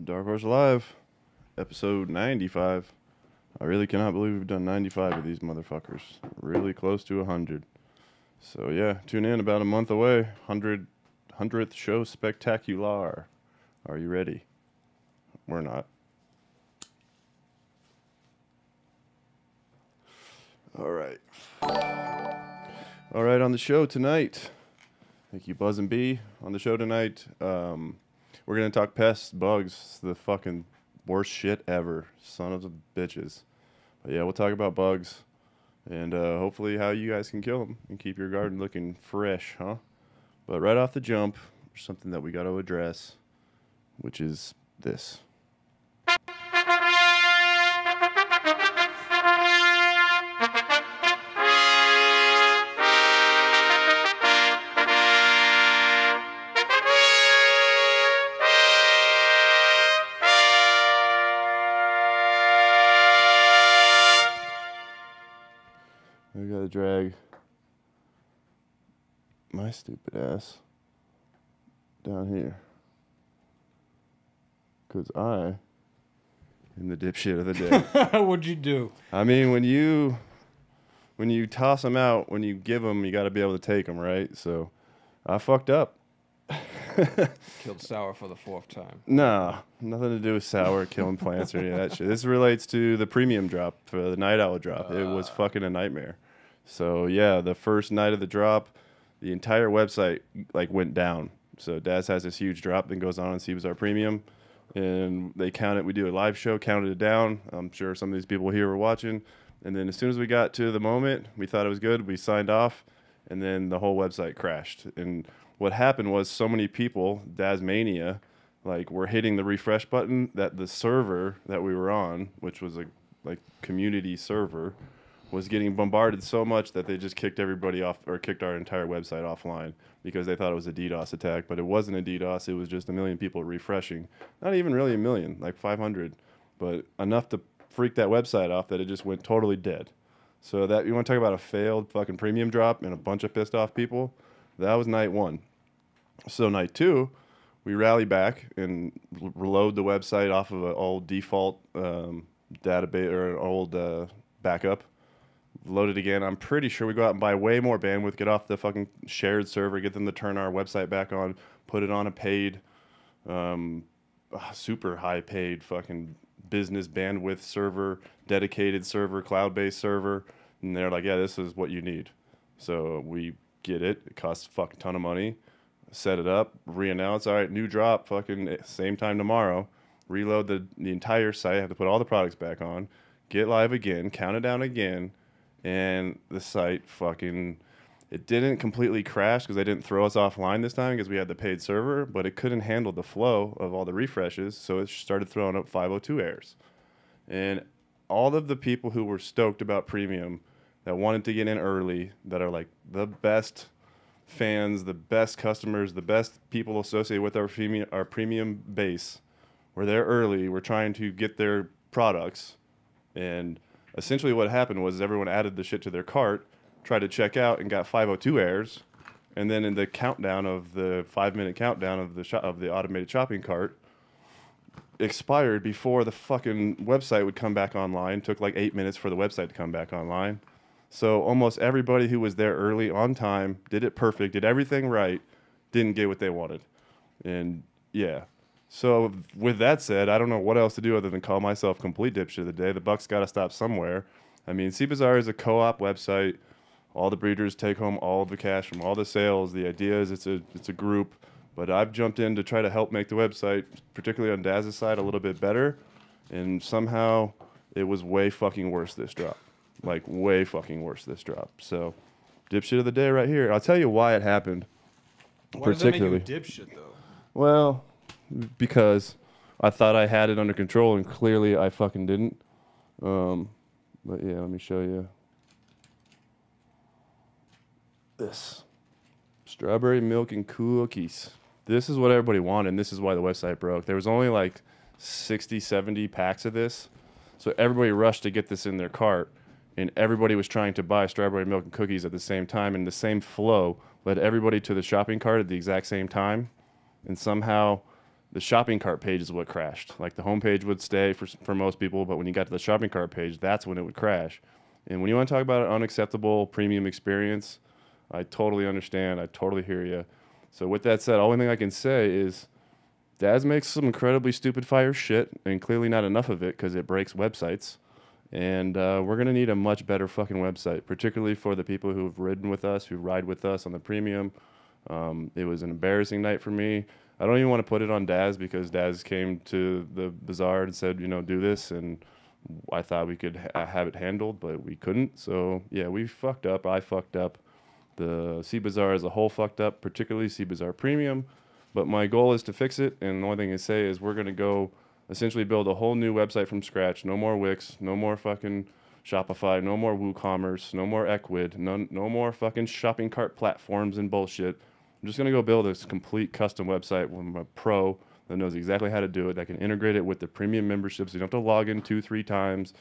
Dark Horse Live, episode 95. I really cannot believe we've done 95 of these motherfuckers. Really close to 100. So, yeah, tune in about a month away. 100, 100th show spectacular. Are you ready? We're not. All right. All right, on the show tonight. Thank you, Buzz and B. On the show tonight, um, we're gonna talk pests, bugs, the fucking worst shit ever, son of a bitches. But yeah, we'll talk about bugs, and uh, hopefully how you guys can kill them and keep your garden looking fresh, huh? But right off the jump, there's something that we got to address, which is this. Stupid ass down here. Because I am the dipshit of the day. What'd you do? I mean, when you when you toss them out, when you give them, you got to be able to take them, right? So I fucked up. Killed Sour for the fourth time. No, nothing to do with sour killing plants or any of that shit. This relates to the premium drop for the night owl drop. it was ah. fucking a nightmare. So yeah, the first night of the drop, the entire website like went down. So Daz has this huge drop, then goes on and sees our premium, and they count it. We do a live show, counted it down. I'm sure some of these people here were watching. And then as soon as we got to the moment, we thought it was good. We signed off, and then the whole website crashed. And what happened was so many people, Dasmania, like were hitting the refresh button that the server that we were on, which was a like community server, was getting bombarded so much that they just kicked everybody off or kicked our entire website offline because they thought it was a DDoS attack, but it wasn't a DDoS. It was just a million people refreshing. Not even really a million, like 500, but enough to freak that website off that it just went totally dead. So that you want to talk about a failed fucking premium drop and a bunch of pissed off people? That was night one. So night two, we rally back and reload the website off of an old default um, database or an old uh, backup. Load it again. I'm pretty sure we go out and buy way more bandwidth, get off the fucking shared server, get them to turn our website back on, put it on a paid, um, ah, super high paid fucking business bandwidth server, dedicated server, cloud based server. And they're like, yeah, this is what you need. So we get it. It costs a fucking ton of money. Set it up, re-announce. All right, new drop. Fucking eh, same time tomorrow. Reload the the entire site. Have to put all the products back on. Get live again. Count it down again, and the site fucking. It didn't completely crash because they didn't throw us offline this time because we had the paid server, but it couldn't handle the flow of all the refreshes, so it started throwing up 502 errors. And all of the people who were stoked about premium that wanted to get in early, that are like the best fans, the best customers, the best people associated with our premium, our premium base, were there early. We're trying to get their products, and essentially what happened was everyone added the shit to their cart, tried to check out, and got 502 errors. And then in the countdown of the five minute countdown of the of the automated shopping cart, expired before the fucking website would come back online. Took like eight minutes for the website to come back online. So almost everybody who was there early on time did it perfect, did everything right, didn't get what they wanted. And yeah. So with that said, I don't know what else to do other than call myself complete dipshit of the day. The buck's got to stop somewhere. I mean, CBazaar is a co-op website. All the breeders take home all the cash from all the sales. The idea is it's a it's a group, but I've jumped in to try to help make the website, particularly on Daz's side, a little bit better. And somehow it was way fucking worse this drop. Like way fucking worse this drop. So dipshit of the day right here. I'll tell you why it happened. Why does that make you a Particularly. dipshit though? Well, because I thought I had it under control and clearly I fucking didn't. Um, but yeah, let me show you this strawberry milk and cookies. This is what everybody wanted, and this is why the website broke. There was only like 60, 70 packs of this. So everybody rushed to get this in their cart, and everybody was trying to buy strawberry milk and cookies at the same time, and the same flow led everybody to the shopping cart at the exact same time. And somehow the shopping cart page is what crashed. Like the homepage would stay for for most people, but when you got to the shopping cart page, that's when it would crash. And when you want to talk about an unacceptable premium experience, I totally understand. I totally hear you. So with that said, only thing I can say is Daz makes some incredibly stupid fire shit, and clearly not enough of it because it breaks websites. And uh, we're gonna need a much better fucking website, particularly for the people who've ridden with us, who ride with us on the premium. Um, it was an embarrassing night for me. I don't even want to put it on Daz because Daz came to the bazaar and said, you know, do this, and I thought we could ha- have it handled, but we couldn't. So yeah, we fucked up. I fucked up. The Sea Bazaar as a whole fucked up, particularly Sea Bazaar Premium. But my goal is to fix it, and the only thing I say is we're gonna go essentially build a whole new website from scratch. No more Wix, no more fucking Shopify, no more WooCommerce, no more Ecwid, no no more fucking shopping cart platforms and bullshit. I'm just gonna go build this complete custom website with a pro that knows exactly how to do it, that can integrate it with the premium memberships. So you don't have to log in two, three times.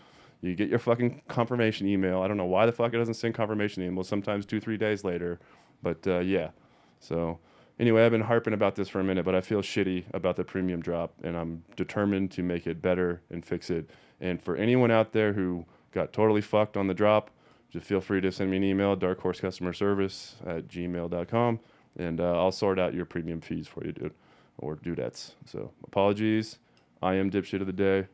You get your fucking confirmation email. I don't know why the fuck it doesn't send confirmation emails sometimes two, three days later. But uh, yeah. So anyway, I've been harping about this for a minute, but I feel shitty about the premium drop, and I'm determined to make it better and fix it. And for anyone out there who got totally fucked on the drop, just feel free to send me an email, Dark Horse at gmail.com, and uh, I'll sort out your premium fees for you, dude, or dudettes. So apologies. I am dipshit of the day.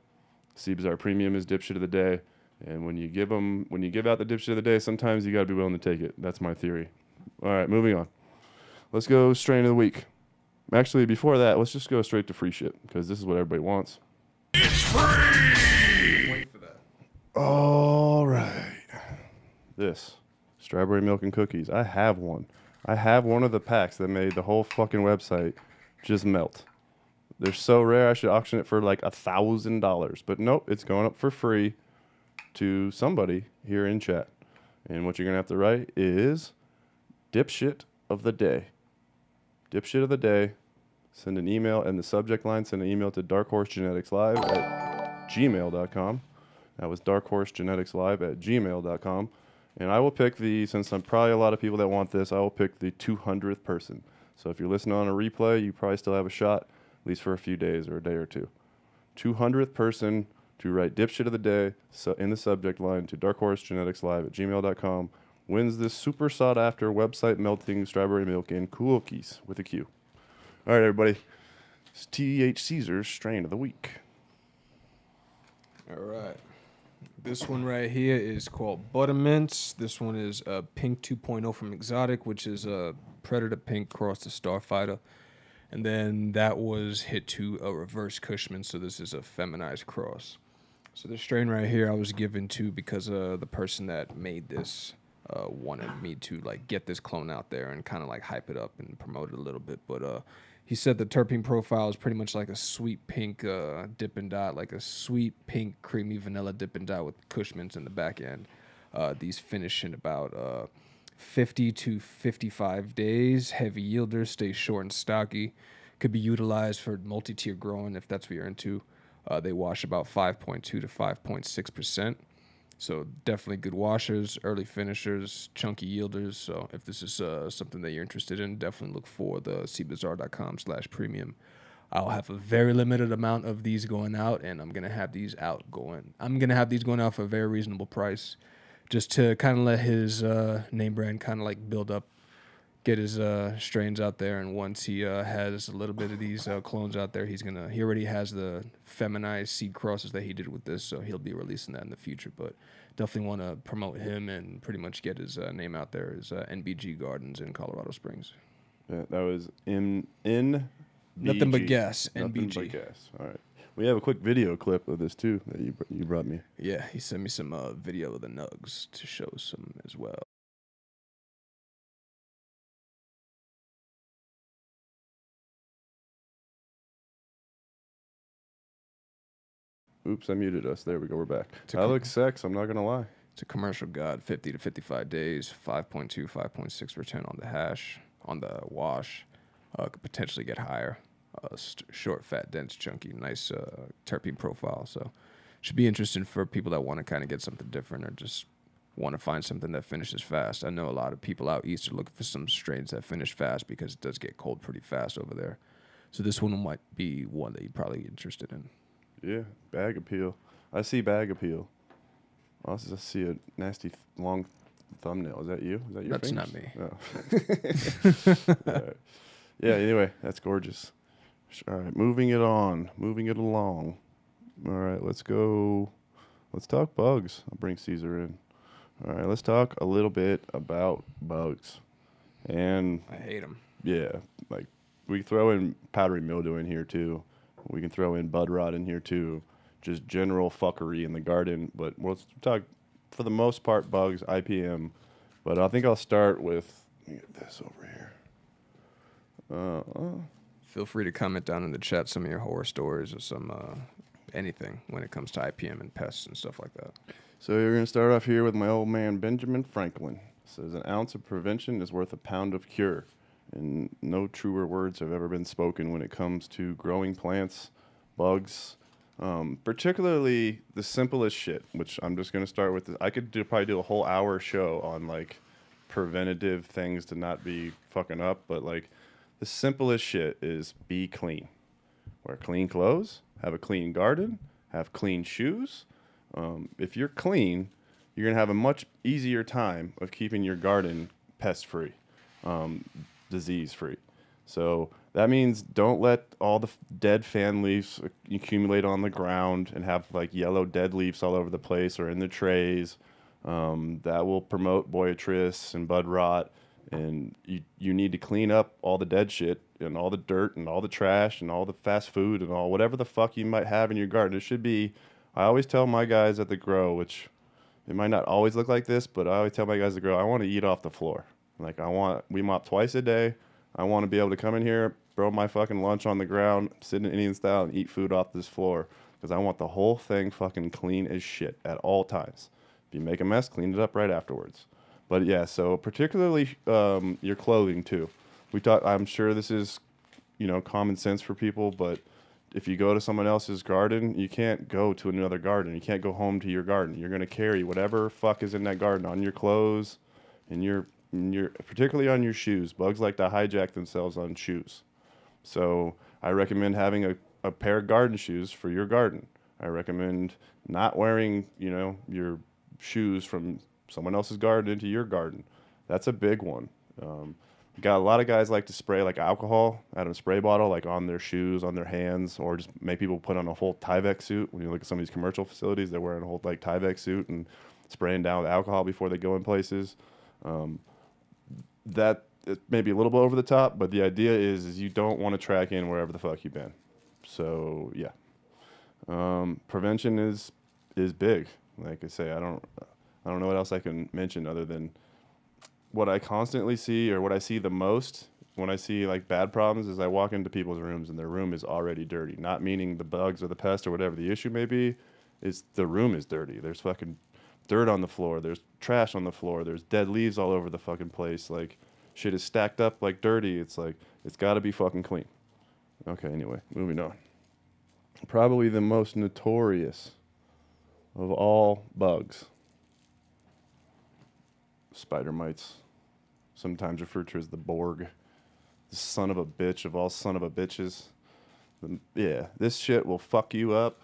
Sea Bazaar Premium is dipshit of the day. And when you give them, when you give out the dipshit of the day, sometimes you got to be willing to take it. That's my theory. All right, moving on. Let's go strain of the week. Actually, before that, let's just go straight to free shit because this is what everybody wants. It's free. Wait for that. All right. This strawberry milk and cookies. I have one. I have one of the packs that made the whole fucking website just melt. They're so rare. I should auction it for like a thousand dollars, but nope, it's going up for free to somebody here in chat. And what you're gonna have to write is dipshit of the day. Dipshit of the day. Send an email and the subject line. Send an email to Dark Horse Genetics Live at gmail.com. That was Dark Horse Genetics Live at gmail.com. And I will pick the, since I'm probably a lot of people that want this, I will pick the 200th person. So if you're listening on a replay, you probably still have a shot, at least for a few days or a day or two. 200th person to write dipshit of the day so in the subject line to Dark Horse Genetics Live at gmail.com wins this super sought after website melting strawberry milk and cookies with a Q. All right, everybody. It's TH Caesar's strain of the week. All right. This one right here is called Buttermints. This one is uh, Pink 2.0 from Exotic, which is a Predator Pink cross to Starfighter. And then that was hit to a reverse Cushman, so this is a feminized cross. So the strain right here I was given to because uh, the person that made this uh, wanted me to like get this clone out there and kind of like hype it up and promote it a little bit. But uh, he said the terpene profile is pretty much like a sweet pink uh, Dippin' Dot, like a sweet pink creamy vanilla dipping Dot with Cushmans in the back end. Uh, these finish in about uh, 50 to 55 days. Heavy yielders, stay short and stocky. Could be utilized for multi-tier growing if that's what you're into. Uh, they wash about 5.2 to 5.6 percent. So definitely good washers, early finishers, chunky yielders. So if this is uh, something that you're interested in, definitely look for the cbazaar.com slash premium. I'll have a very limited amount of these going out, and I'm gonna have these out going. I'm gonna have these going out for a very reasonable price, just to kind of let his uh, name brand kind of like build up, get his uh, strains out there. And once he uh, has a little bit of these uh, clones out there, he's gonna. He already has the feminized seed crosses that he did with this, so he'll be releasing that in the future. But definitely want to promote him and pretty much get his uh, name out there. Is uh, NBG Gardens in Colorado Springs. Yeah, that was in in Nothing but gas, Nothing NBG. but gas. All right. We have a quick video clip of this too that you br- you brought me. Yeah, he sent me some uh, video of the nugs to show some as well. Oops, I muted us. There we go. We're back. I look sex. I'm not gonna lie. It's a commercial god, 50 to 55 days, 5.2, 5.6 return on the hash, on the wash. Uh, could potentially get higher. Uh, st- short, fat, dense, chunky, nice uh, terpene profile. So, should be interesting for people that want to kind of get something different or just want to find something that finishes fast. I know a lot of people out east are looking for some strains that finish fast because it does get cold pretty fast over there. So this one might be one that you'd probably be interested in. Yeah, bag appeal. I see bag appeal. I also see a nasty th- long thumbnail. Is that you? Is that your That's not fingers? Oh. All right. Yeah. Anyway, that's gorgeous. All right, moving it on, moving it along. All right, let's go. Let's talk bugs. I'll bring Caesar in. All right, let's talk a little bit about bugs. And I hate them. yeah, like we throw in powdery mildew in here too. We can throw in bud rot in here too. Just general fuckery in the garden. But we'll talk for the most part bugs, IPM. But I think I'll start with let me get this over here. Uh, uh, Feel free to comment down in the chat some of your horror stories or some uh, anything when it comes to IPM and pests and stuff like that. So you're gonna start off here with my old man Benjamin Franklin. Says an ounce of prevention is worth a pound of cure. And no truer words have ever been spoken when it comes to growing plants, bugs, um, particularly the simplest shit. Which I'm just gonna start with. I could do, probably do a whole hour show on like preventative things to not be fucking up, but like the simplest shit is be clean. Wear clean clothes, have a clean garden, have clean shoes. Um, if you're clean, you're gonna have a much easier time of keeping your garden pest free, um, disease free. So that means don't let all the f- dead fan leaves accumulate on the ground and have like yellow dead leaves all over the place or in the trays. Um, that will promote botrytis and bud rot. And you, you need to clean up all the dead shit and all the dirt and all the trash and all the fast food and all whatever the fuck you might have in your garden. It should be. I always tell my guys at the grow, which it might not always look like this, but I always tell my guys to grow. I want to eat off the floor. Like I want, we mop twice a day. I want to be able to come in here, throw my fucking lunch on the ground, sit in Indian style, and eat food off this floor because I want the whole thing fucking clean as shit at all times. If you make a mess, clean it up right afterwards. But yeah, so particularly um, your clothing too. We thought I'm sure this is, you know, common sense for people, but if you go to someone else's garden, you can't go to another garden. You can't go home to your garden. You're gonna carry whatever fuck is in that garden on your clothes, and your, your particularly on your shoes. Bugs like to hijack themselves on shoes. So I recommend having a, a pair of garden shoes for your garden. I recommend not wearing, you know, your shoes from someone else's garden into your garden. That's a big one. Um, got a lot of guys like to spray like alcohol out of a spray bottle, like on their shoes, on their hands, or just make people put on a whole Tyvek suit. When you look at some of these commercial facilities, they're wearing a whole like Tyvek suit and spraying down with alcohol before they go in places. Um, that it may be a little bit over the top, but the idea is is you don't want to track in wherever the fuck you've been. So yeah, um, prevention is is big. Like I say, I don't I don't know what else I can mention other than what I constantly see or what I see the most when I see like bad problems is I walk into people's rooms and their room is already dirty. Not meaning the bugs or the pest or whatever the issue may be, is the room is dirty. There's fucking dirt on the floor. There's trash on the floor. There's dead leaves all over the fucking place. Like shit is stacked up like dirty. It's like it's got to be fucking clean. Okay, anyway, moving on. Probably the most notorious of all bugs. Spider mites, sometimes referred to as the Borg, the son of a bitch of all son of a bitches. The- yeah, this shit will fuck you up.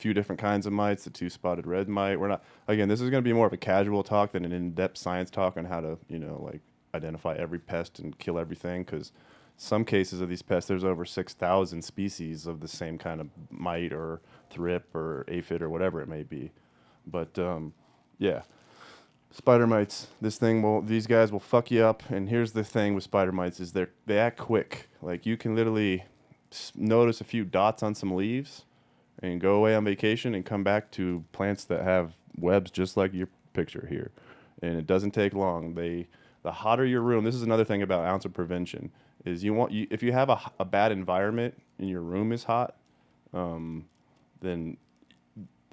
Few different kinds of mites. The two-spotted red mite. We're not again. This is going to be more of a casual talk than an in-depth science talk on how to, you know, like identify every pest and kill everything. Because some cases of these pests, there's over six thousand species of the same kind of mite or thrip or aphid or whatever it may be. But um, yeah, spider mites. This thing will. These guys will fuck you up. And here's the thing with spider mites: is they are they act quick. Like you can literally notice a few dots on some leaves and go away on vacation and come back to plants that have webs just like your picture here. And it doesn't take long. They the hotter your room. This is another thing about ounce of prevention is you want you if you have a bad environment and your room is hot, um, then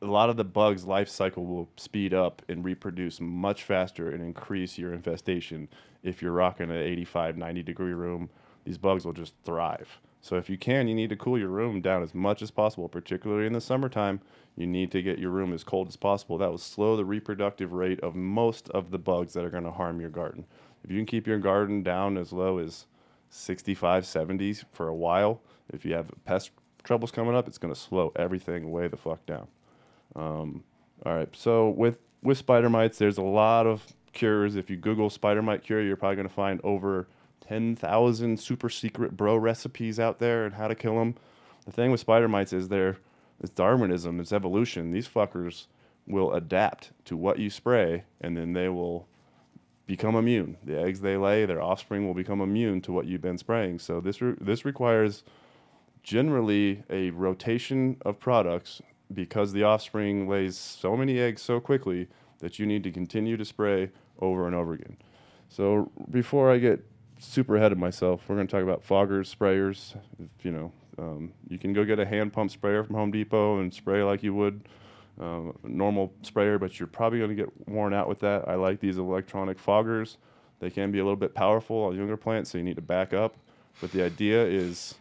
a lot of the bugs life cycle will speed up and reproduce much faster and increase your infestation if you're rocking an 85 90 degree room these bugs will just thrive so if you can you need to cool your room down as much as possible particularly in the summertime you need to get your room as cold as possible that will slow the reproductive rate of most of the bugs that are going to harm your garden if you can keep your garden down as low as 65, 70s for a while. If you have pest troubles coming up, it's going to slow everything way the fuck down. Um, all right, so with with spider mites, there's a lot of cures. If you Google spider mite cure, you're probably going to find over 10,000 super secret bro recipes out there and how to kill them. The thing with spider mites is they're it's Darwinism, it's evolution. These fuckers will adapt to what you spray, and then they will become immune. The eggs they lay, their offspring will become immune to what you've been spraying. So this re- this requires generally a rotation of products because the offspring lays so many eggs so quickly that you need to continue to spray over and over again. So before I get super ahead of myself, we're going to talk about foggers, sprayers. You know, um, you can go get a hand pump sprayer from Home Depot and spray like you would uh, a normal sprayer, but you're probably going to get worn out with that. I like these electronic foggers. They can be a little bit powerful on younger plants, so you need to back up. But the idea is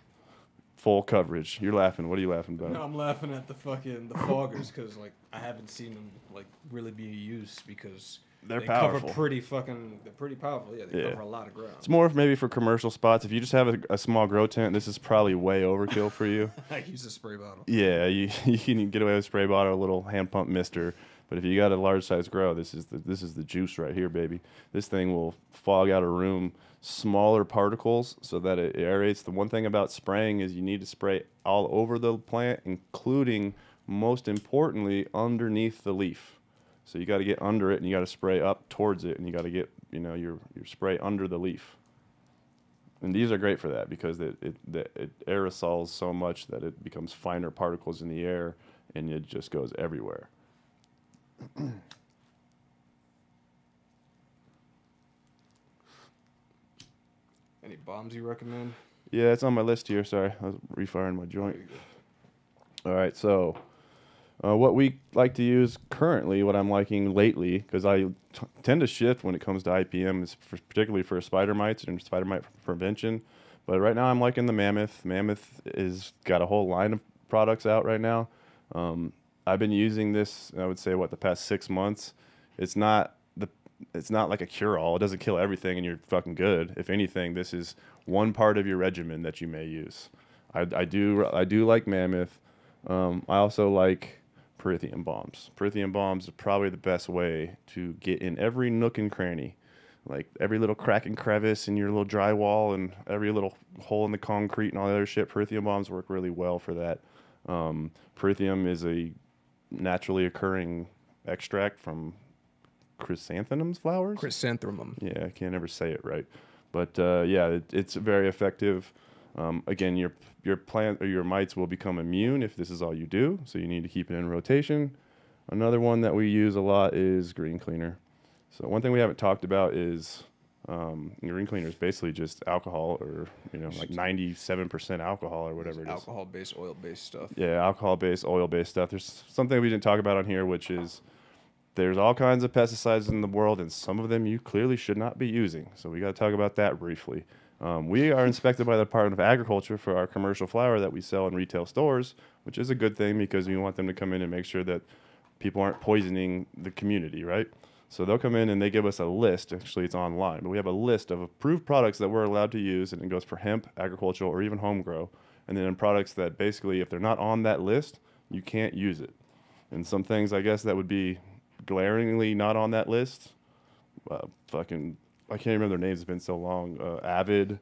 full coverage. You're laughing. What are you laughing about? No, I'm laughing at the fucking the foggers because like I haven't seen them like really be used because They're they powerful. cover pretty fucking. They're pretty powerful. Yeah, they Yeah. cover a lot of ground. It's more of maybe for commercial spots. If you just have a, a small grow tent, this is probably way overkill for you. I use a spray bottle. Yeah, you, you can get away with spray bottle, a little hand pump mister. But if you got a large size grow, this is the this is the juice right here, baby. This thing will fog out a room, smaller particles, so that it aerates. The one thing about spraying is you need to spray all over the plant, including most importantly underneath the leaf. So you got to get under it, and you got to spray up towards it, and you got to get you know your your spray under the leaf. And these are great for that because it, it, the- it aerosols so much that it becomes finer particles in the air and it just goes everywhere. Any bombs you recommend? Yeah, it's on my list here. Sorry, I was refiring my joint. All right, so uh, what we like to use currently, what I'm liking lately, because I t- tend to shift when it comes to IPM, for, particularly for spider mites and spider mite prevention. But right now, I'm liking the Mammoth. Mammoth is got a whole line of products out right now. Um, I've been using this. I would say what the past six months. It's not the. It's not like a cure all. It doesn't kill everything, and you're fucking good. If anything, this is one part of your regimen that you may use. I, I do. I do like Mammoth. Um, I also like Pyrethrum bombs. Pyrethrum bombs are probably the best way to get in every nook and cranny, like every little crack and crevice in your little drywall and every little hole in the concrete and all the other shit. Pyrethrum bombs work really well for that. Um, Pyrethrum is a naturally occurring extract from chrysanthemums flowers. Chrysanthemum. Yeah, I can't ever say it right, but uh, yeah, it, it's very effective. Um, again, your your plant or your mites will become immune if this is all you do, so you need to keep it in rotation. Another one that we use a lot is green cleaner. So one thing we haven't talked about is um, green cleaner is basically just alcohol, or you know, like ninety-seven percent alcohol or whatever it is. Alcohol-based, oil-based stuff. Yeah, alcohol-based, oil-based stuff. There's something we didn't talk about on here, which is there's all kinds of pesticides in the world, and some of them you clearly should not be using. So we got to talk about that briefly. Um, we are inspected by the Department of Agriculture for our commercial flower that we sell in retail stores, which is a good thing because we want them to come in and make sure that people aren't poisoning the community, right? So they'll come in and they give us a list. Actually, it's online, but we have a list of approved products that we're allowed to use, and it goes for hemp, agricultural, or even home grow. And then products that basically, if they're not on that list, you can't use it. And some things, I guess, that would be glaringly not on that list. Uh, fucking, I can't remember their names. It's been so long. Uh, Avid,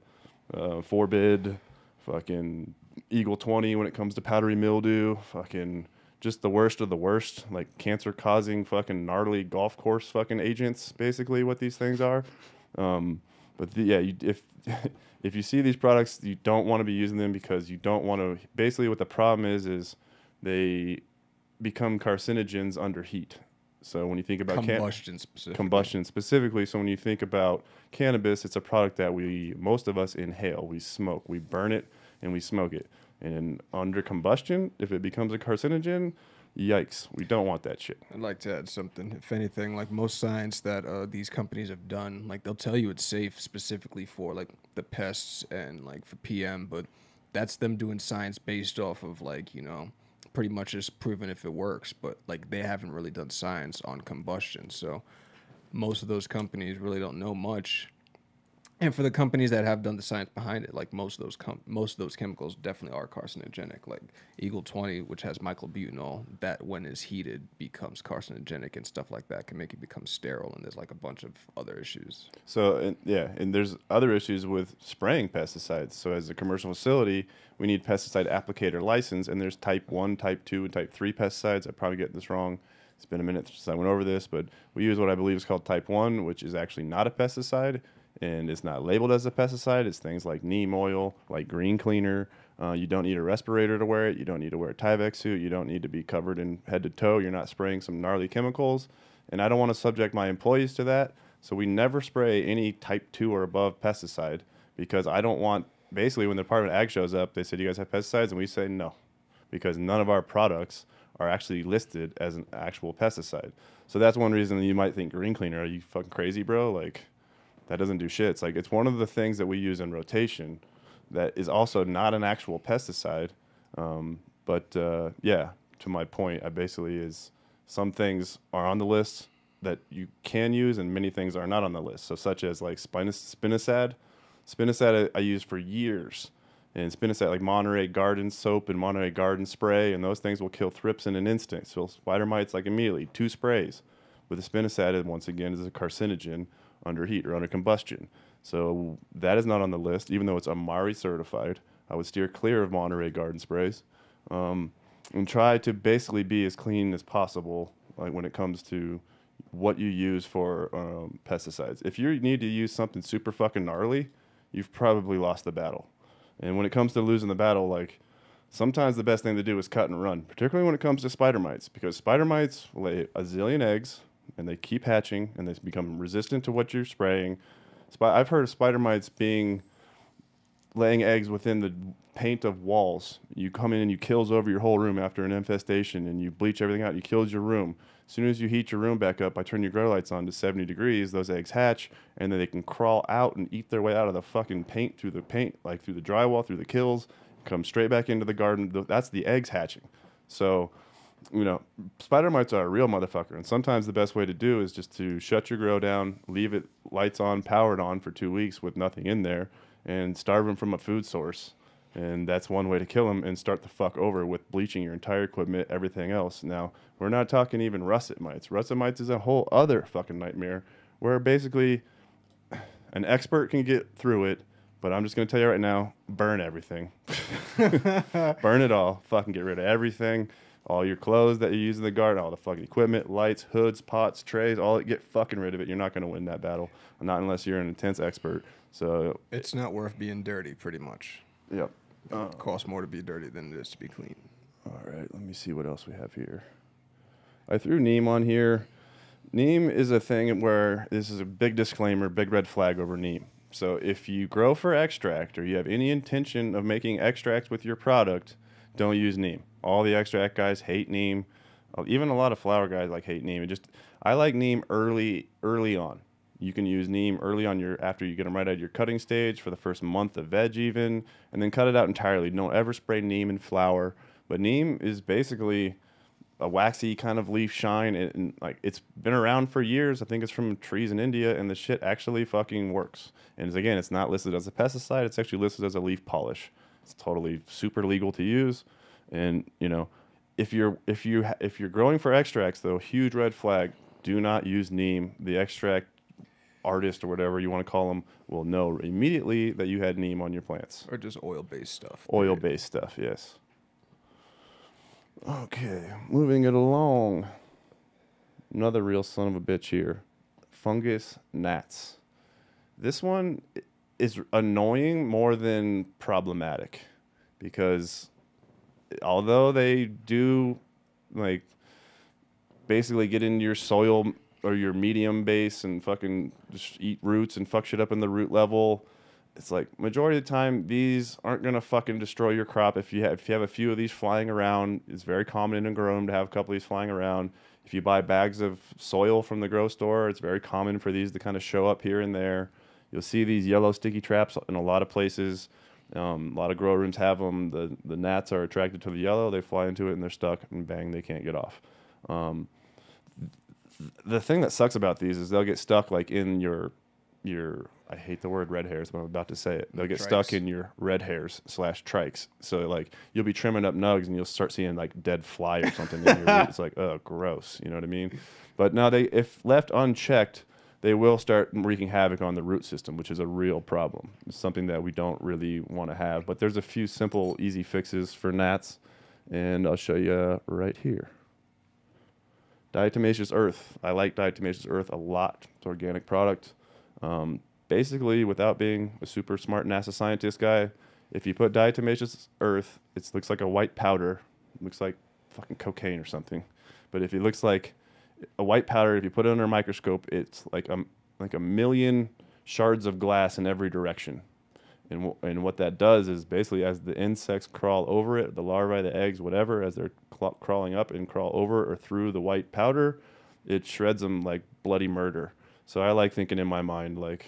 uh, Forbid, fucking Eagle 20 when it comes to powdery mildew. Fucking just the worst of the worst. Like cancer causing fucking gnarly golf course fucking agents, basically, what these things are. Um, but the, yeah, you, if if you see these products, you don't want to be using them because you don't want to. Basically, what the problem is is they become carcinogens under heat. So when you think about can- Combustion combustion specifically. So when you think about cannabis, it's a product that we most of us inhale. We smoke. We burn it and we smoke it. And under combustion, if it becomes a carcinogen, yikes, we don't want that shit. I'd like to add something. If anything, like most science that uh, these companies have done, like they'll tell you it's safe specifically for like the pests and like for PM, but that's them doing science based off of like you know pretty much just proven if it works. But like they haven't really done science on combustion, so most of those companies really don't know much. And for the companies that have done the science behind it, like most of those com- most of those chemicals definitely are carcinogenic. Like Eagle 20, which has myclobutanol, that when is heated becomes carcinogenic and stuff like that can make it become sterile. And there's like a bunch of other issues. So and, yeah, and there's other issues with spraying pesticides. So as a commercial facility, we need pesticide applicator license, and there's type one, type two, and type three pesticides. I probably get this wrong. It's been a minute since I went over this, but we use what I believe is called type one, which is actually not a pesticide and it's not labeled as a pesticide. It's things like neem oil, like green cleaner. Uh, you don't need a respirator to wear it. You don't need to wear a Tyvek suit. You don't need to be covered in head to toe. You're not spraying some gnarly chemicals. And I don't want to subject my employees to that. So we never spray any type 2 or above pesticide because I don't want, basically, when the Department of Ag shows up, they said, You guys have pesticides? And we say no because none of our products are actually listed as an actual pesticide. So that's one reason you might think green cleaner. Are you fucking crazy, bro? Like, that doesn't do shit. It's like it's one of the things that we use in rotation that is also not an actual pesticide. Um, but uh, yeah, to my point, I basically is some things are on the list that you can use, and many things are not on the list. So such as like spinos- spinosad. Spinosad I, I used for years, and spinosad like Monterey Garden soap and Monterey Garden spray, and those things will kill thrips in an instant. So spider mites like immediately. Two sprays with the spinosad, once again, is a carcinogen under heat or under combustion. So that is not on the list, even though it's OMRI certified. I would steer clear of Monterey garden sprays um, and try to basically be as clean as possible like when it comes to what you use for um, pesticides. If you need to use something super fucking gnarly, you've probably lost the battle. And when it comes to losing the battle, like sometimes the best thing to do is cut and run, particularly when it comes to spider mites, because spider mites lay a zillion eggs and they keep hatching and they become resistant to what you're spraying. I've heard of spider mites being laying eggs within the paint of walls. You come in and you Kilz over your whole room after an infestation and you bleach everything out. You Kilz your room. As soon as you heat your room back up, I turn your grow lights on to 70 degrees. Those eggs hatch and then they can crawl out and eat their way out of the fucking paint through the paint, like through the drywall, through the Kilz, come straight back into the garden. That's the eggs hatching. So you know, spider mites are a real motherfucker. And sometimes the best way to do is just to shut your grow down, leave it lights on, powered on for two weeks with nothing in there, and starve them from a food source. And that's one way to kill them and start the fuck over with bleaching your entire equipment, everything else. Now, we're not talking even russet mites. Russet mites is a whole other fucking nightmare where basically an expert can get through it, but I'm just going to tell you right now burn everything. burn it all. Fucking get rid of everything all your clothes that you use in the garden, all the fucking equipment, lights, hoods, pots, trays, all it, get fucking rid of it. You're not going to win that battle, not unless you're an intense expert. So it's not worth being dirty, pretty much. Yep. Uh, it costs more to be dirty than it is to be clean. All right, let me see what else we have here. I threw neem on here. Neem is a thing where this is a big disclaimer, big red flag over neem. So if you grow for extract or you have any intention of making extracts with your product, don't use neem. All the extract guys hate neem. Uh, even a lot of flower guys like hate neem. It just I like neem early early on. You can use neem early on your after you get them right out of your cutting stage for the first month of veg even, and then cut it out entirely. Don't ever spray neem in flower. But neem is basically a waxy kind of leaf shine, and, and like it's been around for years. I think it's from trees in India, and the shit actually fucking works. And again, it's not listed as a pesticide; it's actually listed as a leaf polish. It's totally super legal to use, and you know, if you're if you if you're growing for extracts, though, huge red flag. Do not use neem. The extract artist or whatever you want to call them will know immediately that you had neem on your plants. Or just oil based stuff. Oil based stuff, yes. Okay, moving it along. Another real son of a bitch here. Fungus gnats. This one is annoying more than problematic because although they do like basically get into your soil or your medium base and fucking just eat roots and fuck shit up in the root level it's like majority of the time these aren't gonna fucking destroy your crop. If you have if you have a few of these flying around it's very common in Agronom to have a couple of these flying around. If you buy bags of soil from the grow store it's very common for these to kind of show up here and there. You'll see these yellow sticky traps in a lot of places. Um, a lot of grow rooms have them. The the gnats are attracted to the yellow. They fly into it and they're stuck, and bang, they can't get off. Um, the thing that sucks about these is they'll get stuck like in your your I hate the word red hairs, but I'm about to say it. They'll get stuck in your red hairs slash trikes. So like you'll be trimming up nugs and you'll start seeing like dead fly or something in your. It's like oh gross, you know what I mean? But now they if left unchecked, they will start wreaking havoc on the root system, which is a real problem. It's something that we don't really want to have. But there's a few simple, easy fixes for gnats, and I'll show you right here. Diatomaceous earth. I like diatomaceous earth a lot. It's an organic product. Um, basically, without being a super smart NASA scientist guy, if you put diatomaceous earth, it looks like a white powder. It looks like fucking cocaine or something. But if it looks like a white powder, if you put it under a microscope, it's like a, like a million shards of glass in every direction. And, and what that does is basically as the insects crawl over it, the larvae, the eggs, whatever, as they're crawling up and crawl over or through the white powder, it shreds them like bloody murder. So I like thinking in my mind like,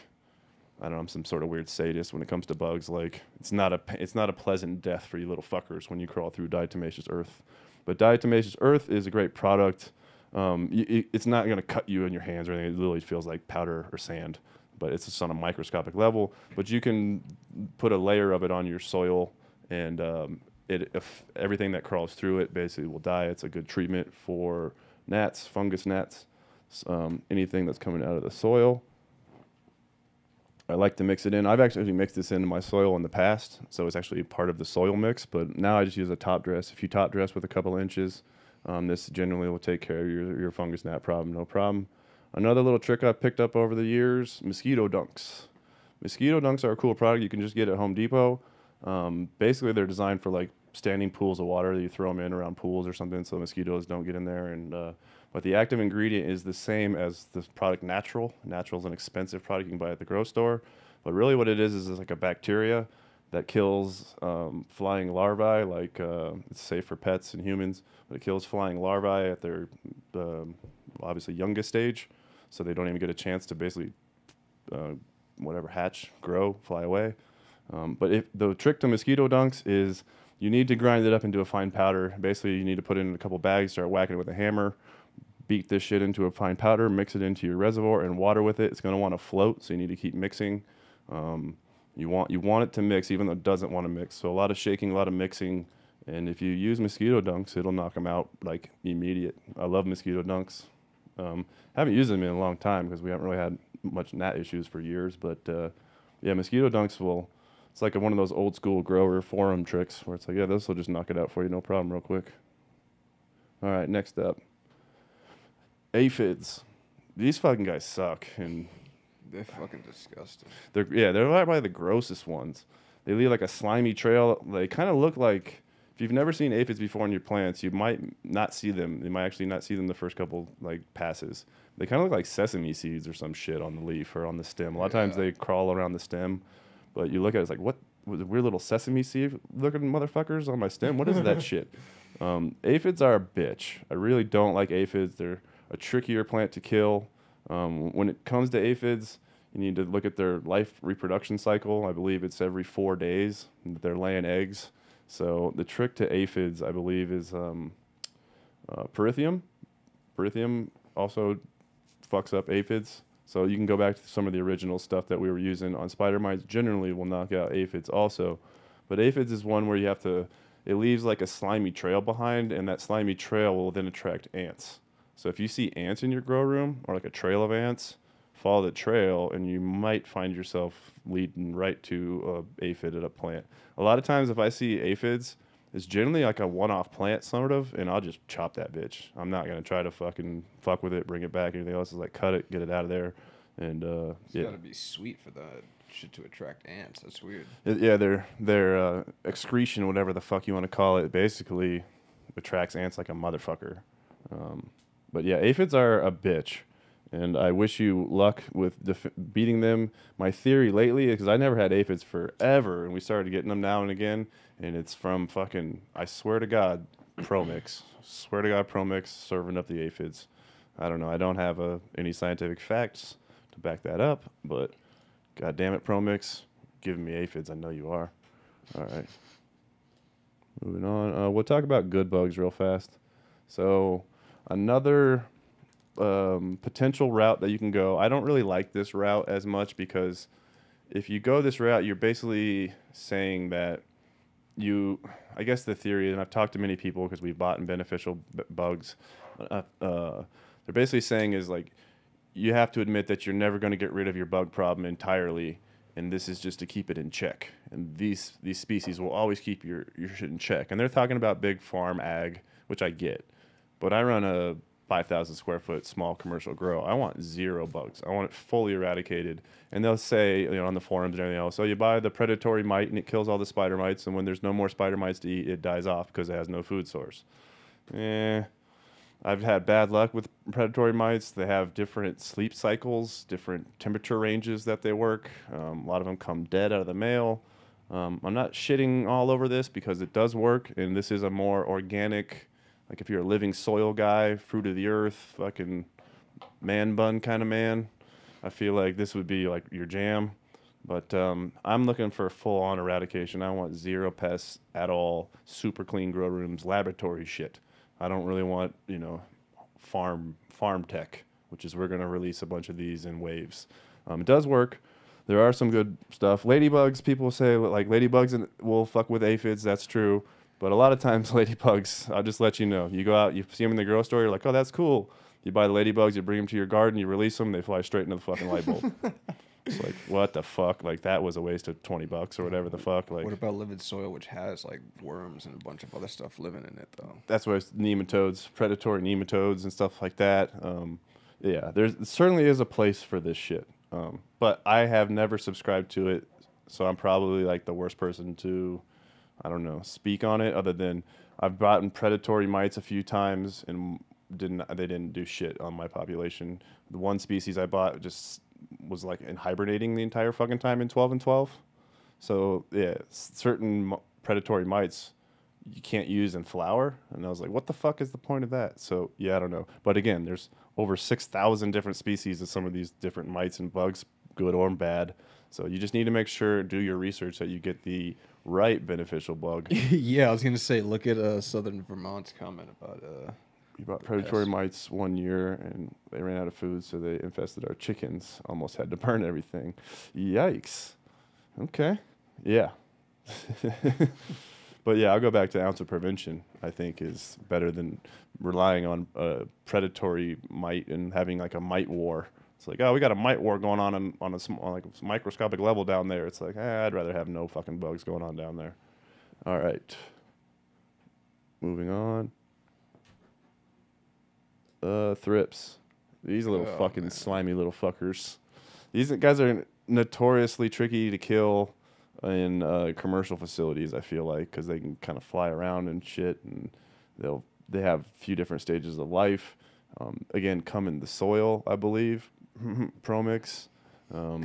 I don't know, I'm some sort of weird sadist when it comes to bugs. Like it's not a it's not a pleasant death for you little fuckers when you crawl through diatomaceous earth. But diatomaceous earth is a great product. Um, y- it's not going to cut you in your hands or anything. It literally feels like powder or sand, but it's just on a microscopic level. But you can put a layer of it on your soil, and um, it if everything that crawls through it basically will die. It's a good treatment for gnats, fungus gnats, um, anything that's coming out of the soil. I like to mix it in. I've actually mixed this into my soil in the past, so it's actually part of the soil mix. But now I just use a top dress. If you top dress with a couple inches, um, this generally will take care of your, your fungus gnat problem, no problem. Another little trick I've picked up over the years: mosquito dunks. Mosquito dunks are a cool product. You can just get at Home Depot. Um, basically, they're designed for like standing pools of water that you throw them in around pools or something, so mosquitoes don't get in there. And uh, but the active ingredient is the same as the product Gnatrol. Gnatrol is an expensive product you can buy at the grocery store, but really what it is is it's like a bacteria that kills um, flying larvae. Like uh, it's safe for pets and humans, but it kills flying larvae at their obviously youngest stage, so they don't even get a chance to basically uh, whatever hatch, grow, fly away. Um, but if the trick to mosquito dunks is you need to grind it up into a fine powder. Basically, you need to put it in a couple bags, start whacking it with a hammer, beat this shit into a fine powder, mix it into your reservoir, and water with it. It's going to want to float, so you need to keep mixing. Um, you want you want it to mix, even though it doesn't want to mix. So a lot of shaking, a lot of mixing, and if you use mosquito dunks, it'll knock them out like immediate. I love mosquito dunks. Um, haven't used them in a long time because we haven't really had much gnat issues for years. But uh, yeah, mosquito dunks will. It's like a, one of those old school grower forum tricks where it's like, yeah, this will just knock it out for you, no problem, real quick. All right, next up, aphids. These fucking guys suck, and They're fucking disgusting. they're yeah, they're probably the grossest ones. They leave like a slimy trail. They kind of look like if you've never seen aphids before in your plants, you might not see them. You might actually not see them the first couple like passes. They kind of look like sesame seeds or some shit on the leaf or on the stem. A lot of times they crawl around the stem, but you look at it, it's like what weird little sesame seed looking motherfuckers on my stem. What is that shit? Um, aphids are a bitch. I really don't like aphids. They're a trickier plant to kill. Um, when it comes to aphids, you need to look at their life reproduction cycle. I believe it's every four days that they're laying eggs. So the trick to aphids, I believe, is um, uh, pyrethrum. Pyrethrum also fucks up aphids. So you can go back to some of the original stuff that we were using on spider mites. Generally, will knock out aphids also, but aphids is one where you have to. It leaves like a slimy trail behind, and that slimy trail will then attract ants. So if you see ants in your grow room or like a trail of ants, follow the trail, and you might find yourself leading right to a aphid at a plant. A lot of times, if I see aphids, it's generally like a one-off plant, sort of, and I'll just chop that bitch. I'm not gonna try to fucking fuck with it, bring it back. Anything else is like cut it, get it out of there, and uh, It's yeah, gotta be sweet for that shit to attract ants. That's weird. it- yeah, their their uh, excretion, whatever the fuck you want to call it, basically attracts ants like a motherfucker. Um, but yeah, aphids are a bitch, and I wish you luck with def- beating them. My theory lately, is because I never had aphids forever, and we started getting them now and again, and it's from fucking. I swear to God, Promix. swear to God, Promix serving up the aphids. I don't know. I don't have uh, any scientific facts to back that up, but God damn it, Promix, giving me aphids. I know you are. All right. Moving on. Uh, we'll talk about good bugs real fast. So, another um, potential route that you can go. I don't really like this route as much because if you go this route, you're basically saying that you, I guess the theory, and I've talked to many people because we've bought in beneficial b- bugs. Uh, uh, they're basically saying is like you have to admit that you're never going to get rid of your bug problem entirely, and this is just to keep it in check. And these these species will always keep your your shit in check. And they're talking about big farm ag, which I get, but I run a 5,000 square foot small commercial grow. I want zero bugs. I want it fully eradicated. And they'll say, you know, on the forums and everything else, so you buy the predatory mite and it kills all the spider mites. And when there's no more spider mites to eat, it dies off because it has no food source. Eh, I've had bad luck with predatory mites. They have different sleep cycles, different temperature ranges that they work. Um, a lot of them come dead out of the mail. Um, I'm not shitting all over this because it does work, and this is a more organic like if you're a living soil guy, fruit of the earth, fucking man bun kind of man, I feel like this would be like your jam. But um, I'm looking for full on eradication. I want zero pests at all, super clean grow rooms, laboratory shit. I don't really want, you know, farm farm tech, which is we're going to release a bunch of these in waves. Um, it does work. There are some good stuff. Ladybugs, people say like ladybugs and will fuck with aphids. That's true. But a lot of times, ladybugs, I'll just let you know. You go out, you see them in the grocery store, you're like, oh, that's cool. You buy the ladybugs, you bring them to your garden, you release them, they fly straight into the fucking light bulb. it's like, what the fuck? Like, that was a waste of 20 bucks or whatever the fuck. Like, What about livid soil, which has like worms and a bunch of other stuff living in it, though? that's why it's nematodes, predatory nematodes and stuff like that. Um, yeah, there's certainly is a place for this shit. Um, but I have never subscribed to it, so I'm probably like the worst person to I don't know, speak on it other than I've bought predatory mites a few times and didn't they didn't do shit on my population. The one species I bought just was like in hibernating the entire fucking time in 12 and 12. So yeah, certain predatory mites you can't use in flower, and I was like, what the fuck is the point of that? So yeah, I don't know. But again, there's over 6,000 different species of some of these different mites and bugs, good or bad. So you just need to make sure do your research that you get the right beneficial bug. yeah, I was gonna say, look at uh, Southern Vermont's comment about uh. We bought predatory mites one year, and they ran out of food, so they infested our chickens. Almost had to burn everything. Yikes. Okay. Yeah. but yeah, I'll go back to ounce of prevention. I think is better than relying on a predatory mite and having like a mite war. It's like, oh, we got a mite war going on on, on a on like a microscopic level down there. It's like, eh, I'd rather have no fucking bugs going on down there. All right. Moving on. Uh, thrips. These little oh, fucking man. slimy little fuckers. These guys are notoriously tricky to kill in uh, commercial facilities. I feel like because they can kind of fly around and shit, and they'll they have a few different stages of life. Um, again, come in the soil, I believe. Promix. Um,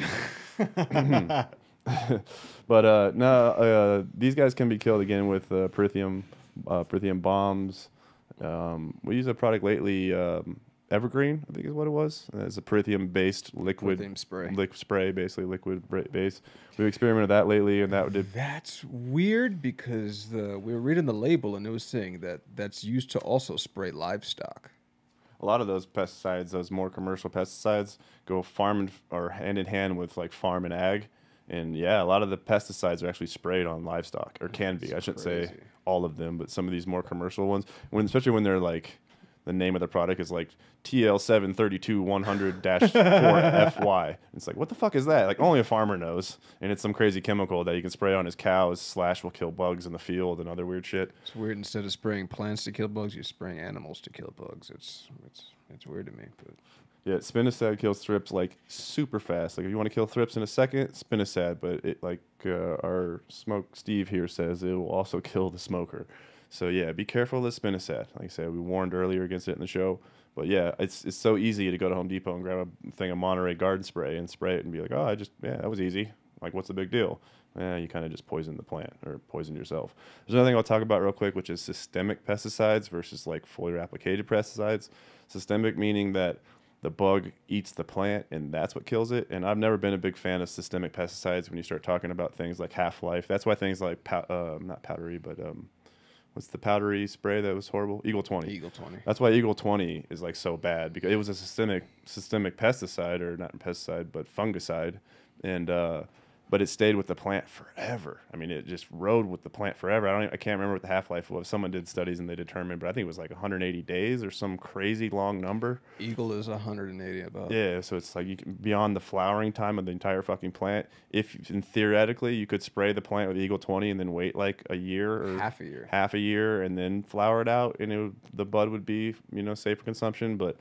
but uh, no, uh, these guys can be killed again with uh, Pyrethrum, uh, Pyrethrum bombs. Um, we use a product lately, um, Evergreen, I think is what it was. It's a Pyrethrum-based liquid Pyrethrum spray. Liquid spray, basically liquid base. We've experimented that lately, and that did. That's weird because the we were reading the label and it was saying that that's used to also spray livestock a lot of those pesticides, those more commercial pesticides, go farm and, or hand in hand with like farm and ag. And yeah, a lot of the pesticides are actually sprayed on livestock, or can be. That's I shouldn't crazy. say all of them, but some of these more commercial ones, when especially when they're like the name of the product is like TL732-100-4FY. It's like, what the fuck is that? Like only a farmer knows. And it's some crazy chemical that you can spray on his cows slash will kill bugs in the field and other weird shit. It's weird. Instead of spraying plants to kill bugs, you're spraying animals to kill bugs. It's it's it's weird to me. But yeah, spinosad kills thrips like super fast. Like if you want to kill thrips in a second, spinosad. But it like uh, our smoke Steve here says, it will also kill the smoker. So yeah, be careful of spinosad. Like I said, we warned earlier against it in the show. But yeah, it's it's so easy to go to Home Depot and grab a thing of Monterey garden spray and spray it and be like, oh, I just yeah, that was easy. Like, what's the big deal? Yeah, you kind of just poison the plant or poison yourself. There's another thing I'll talk about real quick, which is systemic pesticides versus like foliar applicated pesticides. Systemic meaning that the bug eats the plant and that's what kills it. And I've never been a big fan of systemic pesticides when you start talking about things like half life. That's why things like pow- uh, not powdery, but um, What's the powdery spray that was horrible? Eagle 20. Eagle 20. That's why Eagle 20 is like so bad because it was a systemic systemic pesticide or not pesticide but fungicide, and uh, but it stayed with the plant forever. I mean, it just rode with the plant forever. I don't, even, I can't remember what the half life was. Someone did studies and they determined, but I think it was like 180 days or some crazy long number. Eagle is 180 about. Yeah, so it's like you can, beyond the flowering time of the entire fucking plant. If and theoretically you could spray the plant with Eagle 20 and then wait like a year or Half a year. half a year and then flower it out, and it would, the bud would be you know safe for consumption. But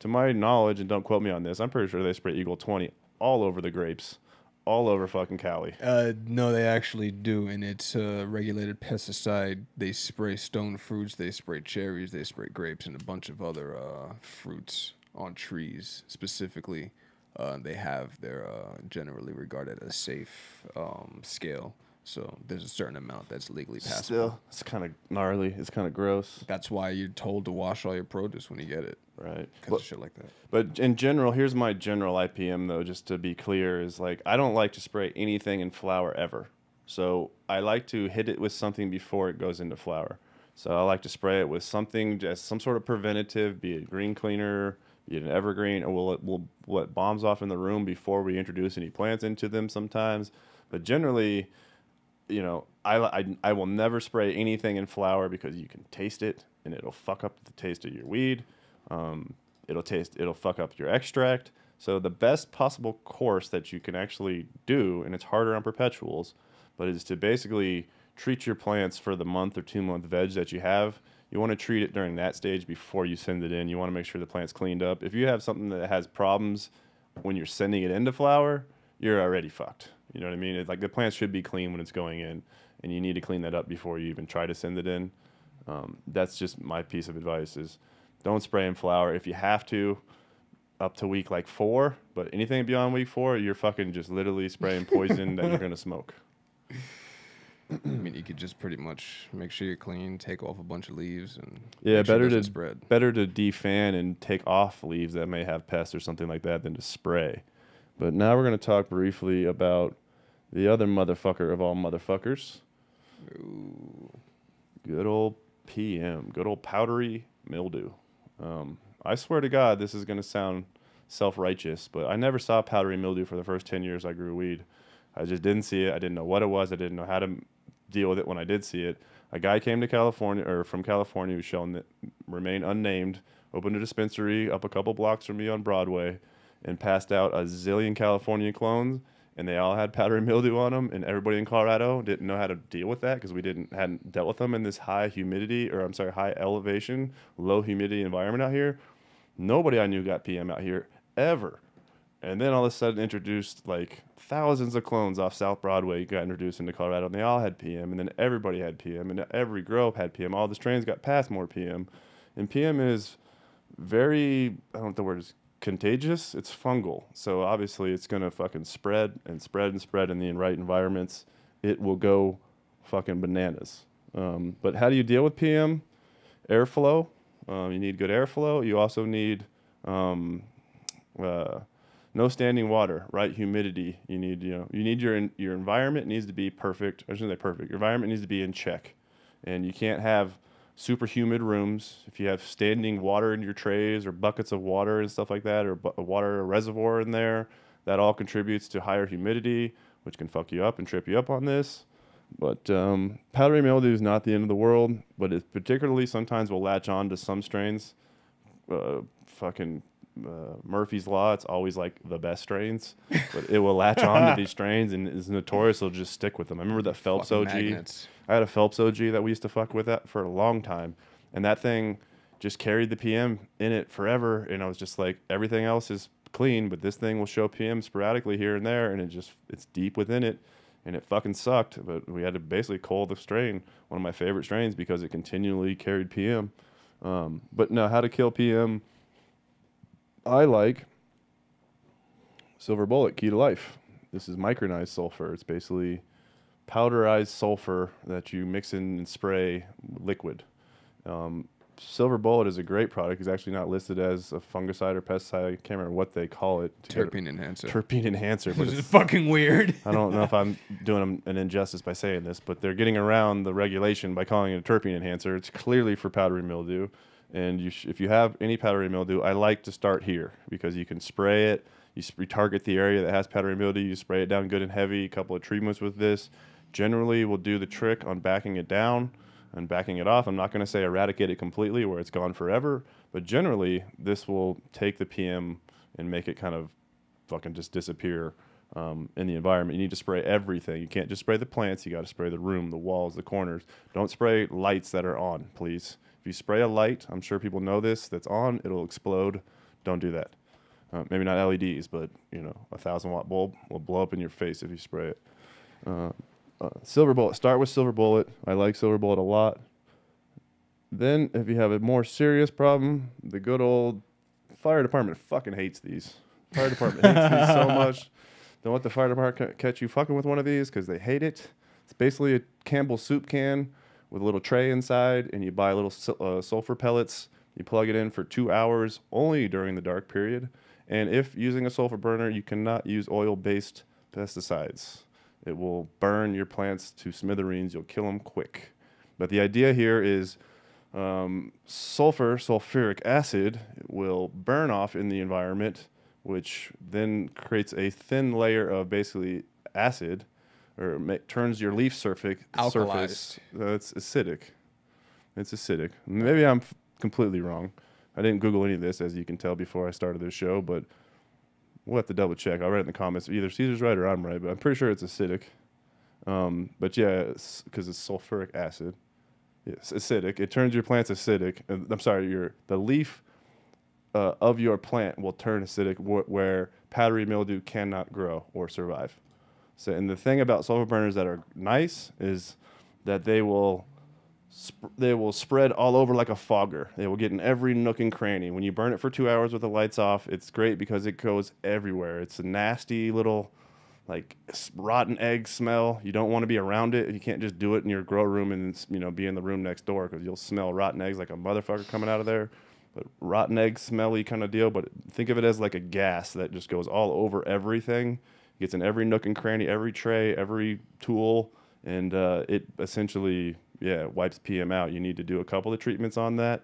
to my knowledge, and don't quote me on this, I'm pretty sure they spray Eagle 20 all over the grapes, all over fucking Cali. Uh, no, they actually do, and it's a regulated pesticide. They spray stone fruits, they spray cherries, they spray grapes, and a bunch of other uh, fruits on trees specifically. Uh, they have their uh, generally regarded as safe um, scale. So there's a certain amount that's legally passable. Still, it's kind of gnarly. It's kind of gross, That's why you're told to wash all your produce when you get it, right? because of shit like that. But in general, here's my general IPM though, just to be clear, is like I don't like to spray anything in flower ever. So I like to hit it with something before it goes into flower. So I like to spray it with something, just some sort of preventative, be it green cleaner, be it an evergreen, or we'll, we'll let bombs off in the room before we introduce any plants into them sometimes. But generally, you know, I, I, I will never spray anything in flower because you can taste it and it'll fuck up the taste of your weed. Um, it'll taste, it'll fuck up your extract. So the best possible course that you can actually do, and it's harder on perpetuals, but is to basically treat your plants for the month or two month veg that you have. You want to treat it during that stage before you send it in. You want to make sure the plant's cleaned up. If you have something that has problems when you're sending it into flower, you're already fucked. You know what I mean? It's like the plant should be clean when it's going in, and you need to clean that up before you even try to send it in. Um, that's just my piece of advice: is don't spray in flower if you have to, up to week like four. But anything beyond week four, you're fucking just literally spraying poison that you're gonna smoke. I mean, you could just pretty much make sure you're clean, take off a bunch of leaves, and Yeah, sure better doesn't to spread. better to defan and take off leaves that may have pests or something like that than to spray. But now we're gonna talk briefly about the other motherfucker of all motherfuckers. Good old PM, good old powdery mildew. Um, I swear to God, this is gonna sound self-righteous, but I never saw powdery mildew for the first ten years I grew weed. I just didn't see it. I didn't know what it was. I didn't know how to deal with it when I did see it. A guy came to California or from California who's shown that remain unnamed, opened a dispensary up a couple blocks from me on Broadway, and passed out a zillion California clones, and they all had powdery mildew on them. And everybody in Colorado didn't know how to deal with that because we didn't hadn't dealt with them in this high humidity or I'm sorry, high elevation, low humidity environment out here. Nobody I knew got PM out here ever. And then all of a sudden introduced like thousands of clones off South Broadway got introduced into Colorado and they all had PM and then everybody had PM and every grow had PM. All the strains got past more PM. And PM is very I don't know what the word is contagious. It's fungal. So obviously it's gonna fucking spread and spread and spread in the right environments. It will go fucking bananas. Um, but how do you deal with PM? Airflow. Um, you need good airflow. You also need um, uh, no standing water, right? Humidity. You need you know you need your your environment needs to be perfect. I shouldn't say perfect. Your environment needs to be in check, and you can't have super humid rooms. If you have standing water in your trays or buckets of water and stuff like that, or a water reservoir in there, that all contributes to higher humidity, which can fuck you up and trip you up on this. But um, powdery mildew is not the end of the world, but it particularly sometimes will latch on to some strains. Uh, fucking uh, Murphy's Law, it's always like the best strains, but it will latch on to these strains and is notorious. It'll just stick with them. I remember that Phelps Fucking OG. magnets. I had a Phelps OG that we used to fuck with that for a long time, and that thing just carried the PM in it forever. And I was just like, everything else is clean, but this thing will show PM sporadically here and there, and it just it's deep within it, and it fucking sucked. But we had to basically cull the strain, one of my favorite strains, because it continually carried PM. Um, but no, how to kill PM? I like Silver Bullet Key to Life. This is micronized sulfur. It's basically powderized sulfur that you mix in and spray liquid. Um, Silver Bullet is a great product. It's actually not listed as a fungicide or pesticide. I can't remember what they call it. Terpene enhancer. Terpene enhancer, Which is fucking weird. I don't know if I'm doing them an injustice by saying this, but they're getting around the regulation by calling it a terpene enhancer. It's clearly for powdery mildew, and you sh- if you have any powdery mildew, I like to start here because you can spray it. You s- retarget the area that has powdery mildew. You spray it down good and heavy. A couple of treatments with this generally will do the trick on backing it down and backing it off. I'm not going to say eradicate it completely where it's gone forever, but generally this will take the PM and make it kind of fucking just disappear um, in the environment. You need to spray everything. You can't just spray the plants. You got to spray the room, the walls, the corners. Don't spray lights that are on, please. If you spray a light, I'm sure people know this, that's on, it'll explode. Don't do that. Uh, maybe not LEDs, but you know, a thousand watt bulb will blow up in your face if you spray it. Uh, uh, silver bullet. Start with silver bullet. I like silver bullet a lot. Then, if you have a more serious problem, the good old fire department fucking hates these. Fire department hates these so much. Don't let the fire department catch you fucking with one of these because they hate it. It's basically a Campbell soup can with a little tray inside, and you buy little uh, sulfur pellets. You plug it in for two hours only during the dark period. And if using a sulfur burner, you cannot use oil based pesticides. It will burn your plants to smithereens. You'll kill them quick. But the idea here is um, sulfur, sulfuric acid, will burn off in the environment, which then creates a thin layer of basically acid, or turns your leaf surface surface. Uh, it's acidic. It's acidic. Maybe I'm f- completely wrong. I didn't Google any of this, as you can tell before I started this show, but we'll have to double check. I'll write in the comments. Either Caesar's right or I'm right, but I'm pretty sure it's acidic. Um, but yeah, because it's sulfuric acid. Yes, acidic. It turns your plants acidic. Uh, I'm sorry, your the leaf uh, of your plant will turn acidic wh- where powdery mildew cannot grow or survive. So, and the thing about sulfur burners that are nice is that they will sp- they will spread all over like a fogger. They will get in every nook and cranny. When you burn it for two hours with the lights off, it's great because it goes everywhere. It's a nasty little like rotten egg smell. You don't want to be around it. You can't just do it in your grow room and you know be in the room next door because you'll smell rotten eggs like a motherfucker coming out of there. But rotten egg smelly kind of deal. But think of it as like a gas that just goes all over everything. Gets in every nook and cranny, every tray, every tool, and uh, it essentially yeah wipes PM out. You need to do a couple of treatments on that,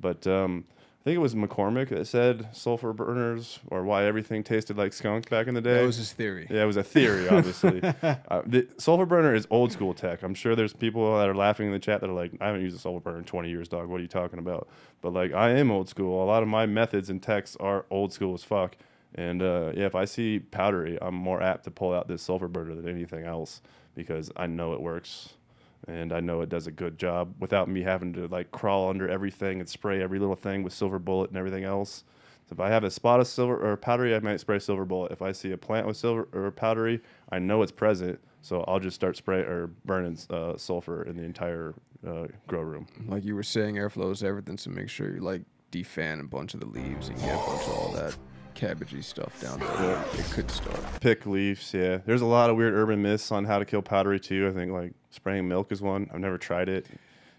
but um, I think it was McCormick that said sulfur burners or why everything tasted like skunk back in the day. That was his theory. Yeah, it was a theory, obviously. uh, the sulfur burner is old school tech. I'm sure there's people that are laughing in the chat that are like, I haven't used a sulfur burner in 20 years, dog. What are you talking about? But like, I am old school. A lot of my methods and techs are old school as fuck. And uh, yeah, if I see powdery, I'm more apt to pull out this sulfur burner than anything else because I know it works and I know it does a good job without me having to like crawl under everything and spray every little thing with silver bullet and everything else. So if I have a spot of silver or powdery, I might spray silver bullet. If I see a plant with silver or powdery, I know it's present, so I'll just start spray or burning uh, sulfur in the entire uh, grow room. Like you were saying, airflow is everything, so make sure you like defan a bunch of the leaves and get a bunch of all that cabbagey stuff down there. It could start. Pick leaves, yeah. There's a lot of weird urban myths on how to kill powdery too. I think like spraying milk is one. I've never tried it.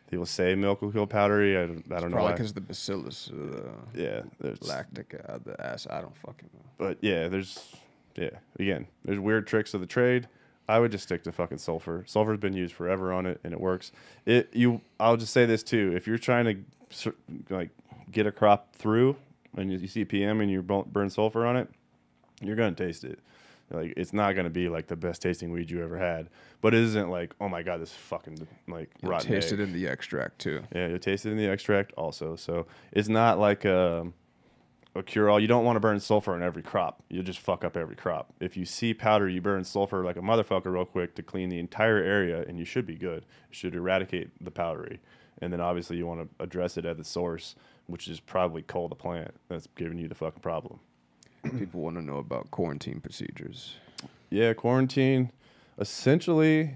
People say milk will kill powdery. I don't, I don't know. Probably because the bacillus, uh, Yeah, there's lactic, uh, the acid. I don't fucking know. but yeah, there's yeah. Again, there's weird tricks of the trade. I would just stick to fucking sulfur. Sulfur's been used forever on it, and it works. It you. I'll just say this too: if you're trying to like get a crop through, and you, you see PM and you burn sulfur on it, you're gonna taste it. Like it's not gonna be like the best tasting weed you ever had, but it isn't like oh my god, this fucking like You'll rotten taste egg. it in the extract too. Yeah, you'll taste it in the extract also. So it's not like um, a, a cure all. You don't want to burn sulfur on every crop. You'll just fuck up every crop. If you see powder, you burn sulfur like a motherfucker real quick to clean the entire area, and you should be good. It should eradicate the powdery. And then obviously you want to address it at the source, which is probably coal the plant that's giving you the fucking problem. People want to know about quarantine procedures. Yeah, quarantine, essentially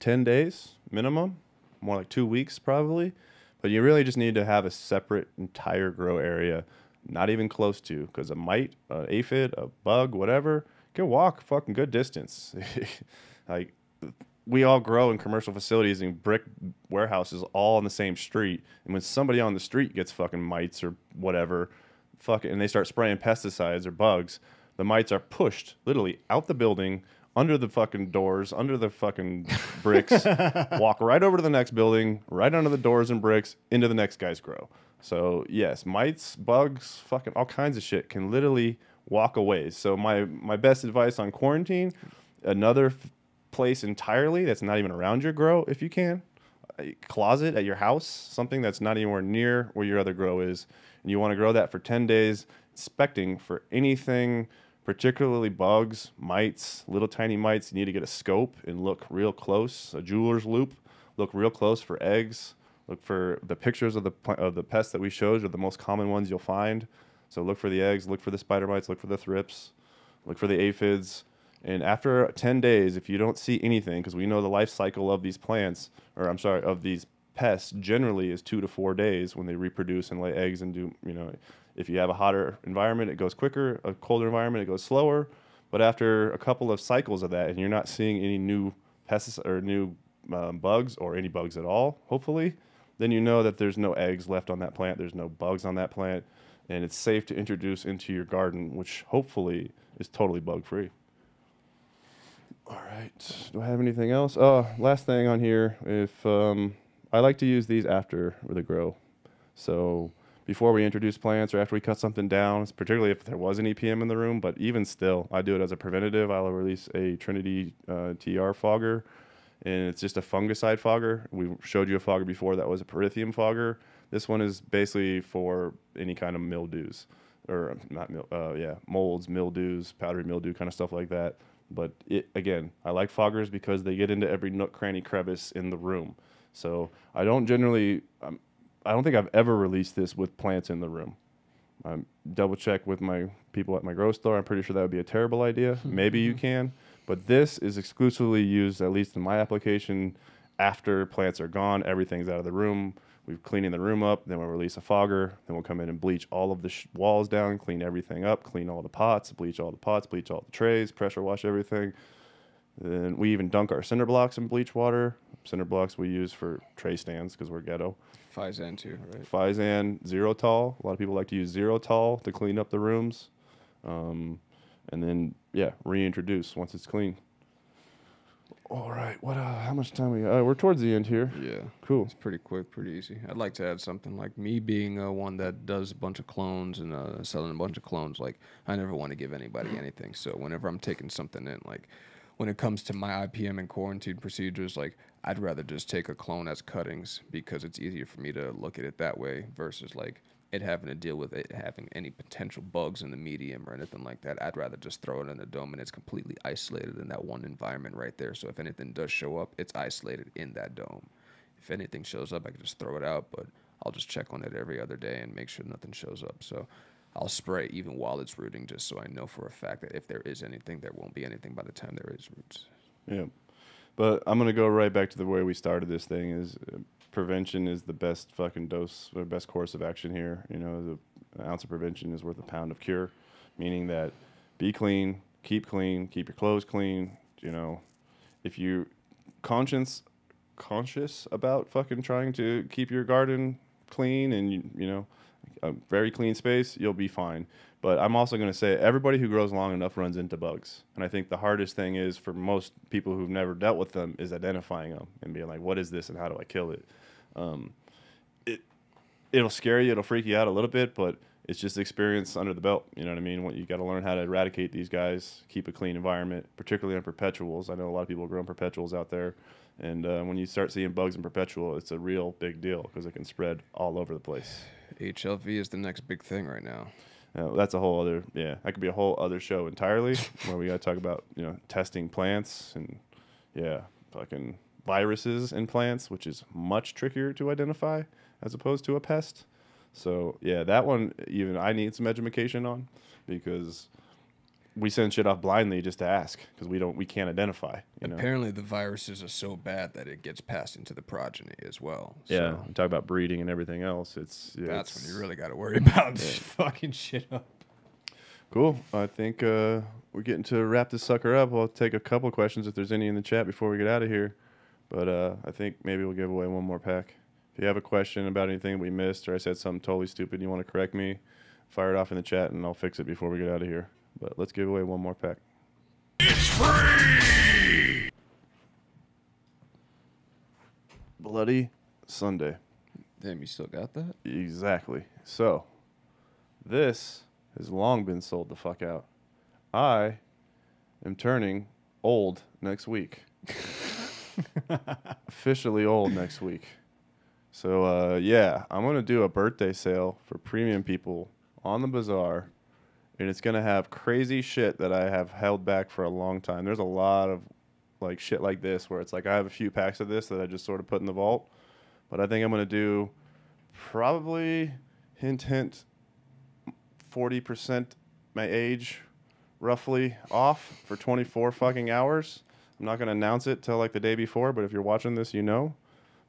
10 days minimum, more like two weeks probably. But you really just need to have a separate entire grow area, not even close to, because a mite, an aphid, a bug, whatever, can walk fucking good distance. like we all grow in commercial facilities and brick warehouses all on the same street. And when somebody on the street gets fucking mites or whatever, fuck it, and they start spraying pesticides or bugs, the mites are pushed literally out the building, under the fucking doors, under the fucking bricks, walk right over to the next building, right under the doors and bricks, into the next guy's grow. So yes, mites, bugs, fucking all kinds of shit can literally walk away. So my my best advice on quarantine, another place entirely that's not even around your grow if you can, a closet at your house, something that's not anywhere near where your other grow is, and you want to grow that for 10 days, inspecting for anything particularly bugs, mites, little tiny mites. You need to get a scope and look real close, a jeweler's loupe, look real close for eggs. Look for the pictures of the of the pests that we showed are the most common ones you'll find. So look for the eggs, look for the spider mites, look for the thrips, look for the aphids. And after 10 days, if you don't see anything, because we know the life cycle of these plants, or I'm sorry, of these pests generally is two to four days when they reproduce and lay eggs and do, you know, if you have a hotter environment, it goes quicker. A colder environment, it goes slower. But after a couple of cycles of that, and you're not seeing any new pests or new um, bugs or any bugs at all, hopefully, then you know that there's no eggs left on that plant. There's no bugs on that plant, and it's safe to introduce into your garden, which hopefully is totally bug free. All right. Do I have anything else? Oh, last thing on here. If um, I like to use these after the grow, so before we introduce plants or after we cut something down, particularly if there was an EPM in the room. But even still, I do it as a preventative. I'll release a Trinity uh, TR fogger, and it's just a fungicide fogger. We showed you a fogger before that was a pyrethrum fogger. This one is basically for any kind of mildews, or um, not uh, yeah, molds, mildews, powdery mildew, kind of stuff like that. But it, again, I like foggers because they get into every nook, cranny, crevice in the room. So I don't generally, um, I don't think I've ever released this with plants in the room. I double check with my people at my grow store. I'm pretty sure that would be a terrible idea. Maybe you can, but this is exclusively used, at least in my application, after plants are gone. Everything's out of the room. We're cleaning the room up. Then we'll release a fogger. Then we'll come in and bleach all of the sh- walls down, clean everything up, clean all the pots, bleach all the pots, bleach all the trays, pressure wash everything. Then we even dunk our cinder blocks in bleach water. Cinder blocks we use for tray stands because we're ghetto. Physan too, right? Physan Zero Tall. A lot of people like to use ZeroTol to clean up the rooms. Um, and then, yeah, reintroduce once it's clean. All right. What? Uh, how much time we got? Uh, we're towards the end here. Yeah. Cool. It's pretty quick, pretty easy. I'd like to add something like me being uh, one that does a bunch of clones and uh, selling a bunch of clones. Like I never want to give anybody anything. So whenever I'm taking something in, like when it comes to my IPM and quarantine procedures, like I'd rather just take a clone as cuttings because it's easier for me to look at it that way versus like it having to deal with it having any potential bugs in the medium or anything like that. I'd rather just throw it in a dome and it's completely isolated in that one environment right there. So if anything does show up, it's isolated in that dome. If anything shows up, I can just throw it out, but I'll just check on it every other day and make sure nothing shows up. So I'll spray even while it's rooting just so I know for a fact that if there is anything, there won't be anything by the time there is roots. Yeah. But I'm gonna go right back to the way we started this thing. Is prevention is the best fucking dose or best course of action here. You know, the ounce of prevention is worth a pound of cure, meaning that be clean, keep clean, keep your clothes clean. You know, if you conscience conscious about fucking trying to keep your garden clean and you, you know a very clean space, you'll be fine. But I'm also going to say everybody who grows long enough runs into bugs. And I think the hardest thing is for most people who've never dealt with them is identifying them and being like, what is this and how do I kill it? Um, it it'll scare you, it'll freak you out a little bit, but it's just experience under the belt. You know what I mean? What you got to learn how to eradicate these guys, keep a clean environment, particularly on perpetuals. I know a lot of people grow perpetuals out there, and uh, when you start seeing bugs in perpetual, it's a real big deal because it can spread all over the place. HLV is the next big thing right now. Uh, that's a whole other yeah. That could be a whole other show entirely where we got to talk about you know testing plants and yeah, fucking viruses in plants, which is much trickier to identify as opposed to a pest. So yeah, that one even I need some education on because we send shit off blindly just to ask because we don't we can't identify. You know. Apparently, the viruses are so bad that it gets passed into the progeny as well. Yeah, we talk about breeding and everything else. It's yeah, that's it's- when you really got to worry about fucking shit up. Cool. I think uh, we're getting to wrap this sucker up. I'll take a couple questions if there's any in the chat before we get out of here. But uh, I think maybe we'll give away one more pack. If you have a question about anything we missed or I said something totally stupid and you want to correct me, fire it off in the chat and I'll fix it before we get out of here. But let's give away one more pack. It's free! Bloody Sunday. Damn, you still got that? Exactly. So, this has long been sold the fuck out. I am turning old next week. Officially old next week. So, uh, yeah, I'm going to do a birthday sale for premium people on the bazaar. And it's to have crazy shit that I have held back for a long time. There's a lot of like shit like this where it's like I have a few packs of this that I just sort of put in the vault. But I think I'm to do probably hint hint 40% my age roughly off for 24 fucking hours. I'm not to announce it till like the day before, but if you're watching this, you know.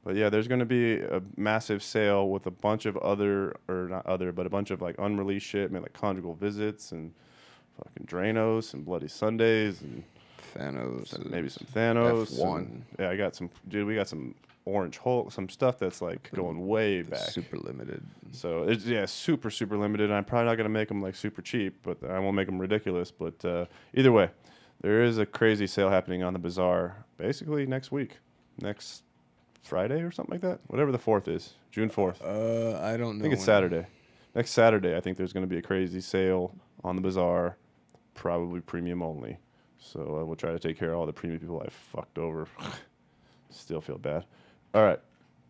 But yeah, there's going to be a massive sale with a bunch of other or not other, but a bunch of like unreleased shit, like conjugal visits and fucking Dranos and Bloody Sundays and Thanos. maybe some Thanos. F1. yeah, I got some dude, we got some Orange Hulk, some stuff that's like going way back. Super limited. So it's yeah, super super limited. I'm probably not gonna make them like super cheap, but I won't make them ridiculous. But uh, either way, there is a crazy sale happening on the bazaar basically next week, next Friday or something like that. Whatever the fourth is, June fourth. Uh, I don't know. I think it's Saturday. Next Saturday, I think there's going to be a crazy sale on the bazaar, probably premium only. So uh, we'll try to take care of all the premium people I fucked over. Still feel bad. All right,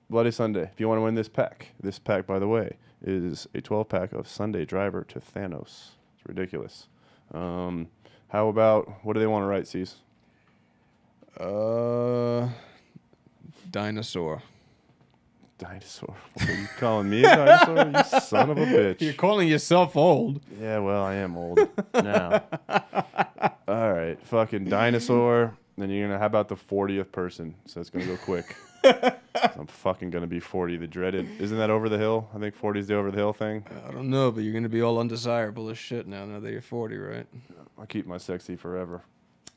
Bloody Sunday. If you want to win this pack, this pack, by the way, is a 12 pack of Sunday Driver to Thanos. It's ridiculous. Um, how about what do they want to write, C's? Uh, dinosaur. Dinosaur. What are you calling me a dinosaur? you son of a bitch. You're calling yourself old. Yeah, well, I am old now. All right, fucking dinosaur. Then you're gonna. How about the fortieth person? So it's gonna go quick. I'm fucking gonna be forty. The dreaded. Isn't that over the hill? I think 40 is the over the hill thing. I don't know, but you're gonna be all undesirable as shit now. Now that you're 40, right? I'll keep my sexy forever.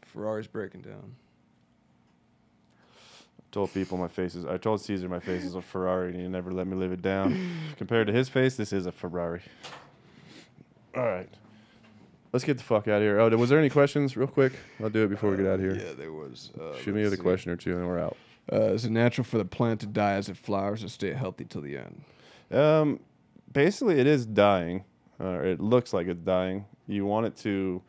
Ferrari's breaking down. Told people my face is. I told Caesar my face is a Ferrari, and he never let me live it down. Compared to his face, this is a Ferrari. All right, let's get the fuck out of here. Oh, was there any questions, real quick? I'll do it before we get out of here. Yeah, there was. Uh, Shoot me with a question or two, and then we're out. Uh, is it natural for the plant to die as it flowers or stay healthy till the end? Um, basically, it is dying, or it looks like it's dying. You want it to.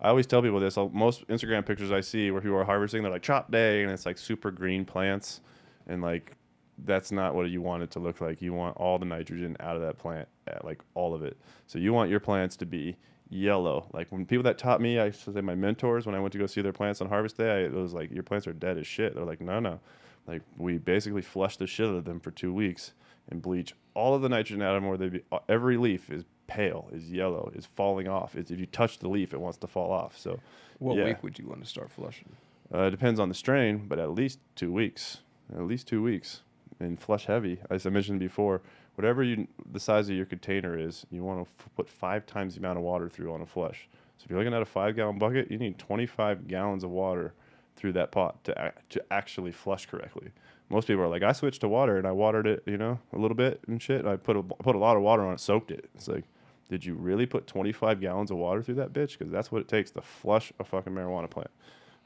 I always tell people this. I'll- Most Instagram pictures I see where people are harvesting, they're like chop day, and it's like super green plants, and like that's not what you want it to look like. You want all the nitrogen out of that plant, uh, like all of it. So you want your plants to be yellow. Like when people that taught me, I used to say my mentors when I went to go see their plants on harvest day, I, it was like your plants are dead as shit. They're like, no, no, like we basically flush the shit out of them for two weeks and bleach all of the nitrogen out of them. Where they be, uh, every leaf is pale, is yellow, is falling off. It's, if you touch the leaf, it wants to fall off. So What Yeah. week would you want to start flushing? uh, it depends on the strain, but at least two weeks. At least two weeks. And flush heavy, as I mentioned before, whatever you the size of your container is, you want to f- put five times the amount of water through on a flush. So if you're looking at a five gallon bucket, you need 25 gallons of water through that pot to ac- to actually flush correctly. Most people are like, I switched to water and I watered it, you know, a little bit and shit. And I put a put a lot of water on it, soaked it. It's like, did you really put 25 gallons of water through that bitch? Because that's what it takes to flush a fucking marijuana plant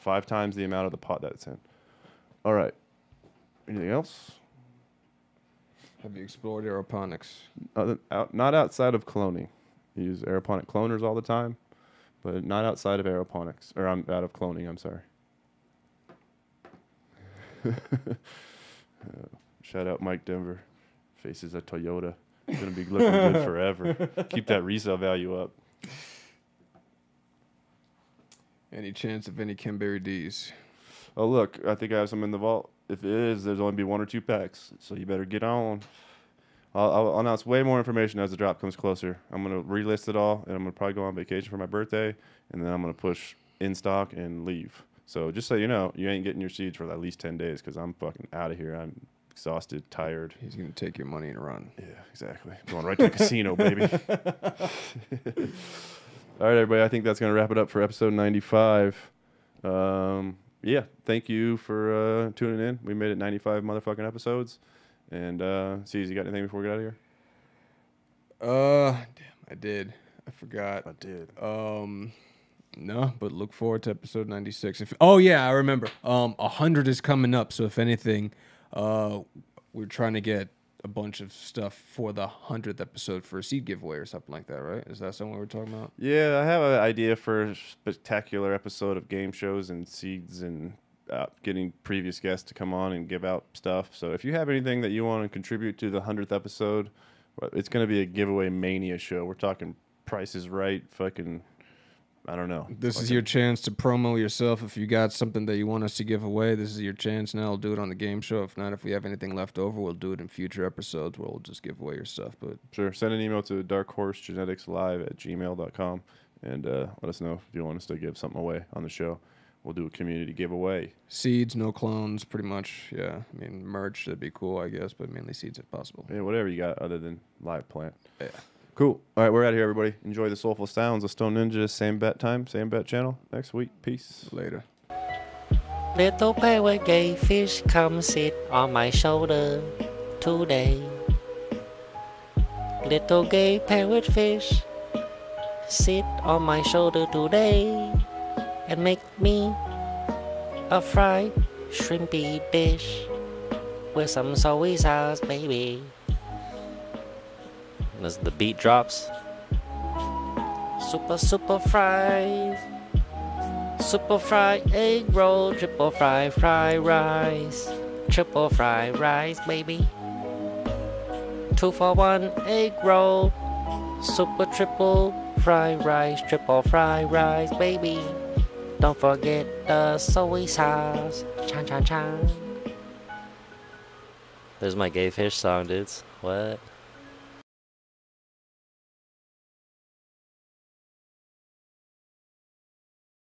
five times the amount of the pot that it's in. All right. Anything else? Have you explored aeroponics? Other, out, not outside of cloning. You use aeroponic cloners all the time, but not outside of aeroponics or I'm out of cloning. I'm sorry. Uh, shout out Mike Denver. Faces a Toyota. Gonna be looking good forever. Keep that resale value up. Any chance of any Kenberry D's? Oh look, I think I have some in the vault. If it is, there's only be one or two packs, so you better get on. I'll, I'll announce way more information as the drop comes closer. I'm gonna relist it all, and I'm gonna probably go on vacation for my birthday, and then I'm gonna push in stock and leave. So just so you know, you ain't getting your seeds for at least ten days because I'm fucking out of here. I'm exhausted, tired. He's gonna take your money and run. Yeah, exactly. Going right to the casino, baby. All right, everybody. I think that's gonna wrap it up for episode 95. Um, yeah, thank you for uh, tuning in. We made it 95 motherfucking episodes. And uh, see, you got anything before we get out of here? Uh, damn, I did. I forgot. I did. Um, no, but look forward to episode ninety six. If oh yeah, I remember. Um, hundred is coming up. So if anything, uh, we're trying to get a bunch of stuff for the hundredth episode for a seed giveaway or something like that, right? Is that something we're talking about? Yeah, I have an idea for a spectacular episode of game shows and seeds and uh, getting previous guests to come on and give out stuff. So if you have anything that you want to contribute to the hundredth episode, it's going to be a giveaway mania show. We're talking prices right, fucking. I don't know. This is your chance to promo yourself. If you got something that you want us to give away, this is your chance. Now, I'll do it on the game show. If not, if we have anything left over, we'll do it in future episodes where we'll just give away your stuff. But Sure. Send an email to darkhorsegeneticslive at gmail.com and uh, let us know if you want us to give something away on the show. We'll do a community giveaway. seeds, no clones, pretty much. Yeah, I mean merch that'd be cool, I guess, but mainly seeds if possible. Yeah, whatever you got other than live plant. Yeah. Cool. All right, we're out of here, everybody. Enjoy the soulful sounds of Stone Ninja. Same bet time, same bet channel. Next week. Peace. Later. Little pirate gay fish, come sit on my shoulder today. Little gay parrot fish, sit on my shoulder today and make me a fried shrimpy dish with some soy sauce, baby. As the beat drops, super, super fry, Super fry egg roll, triple fry fry rice, triple fry rice, baby. Two for one egg roll, super triple fry rice, triple fry rice, baby. Don't forget the soy sauce, chan chan chan. There's my gay fish song, dudes. What?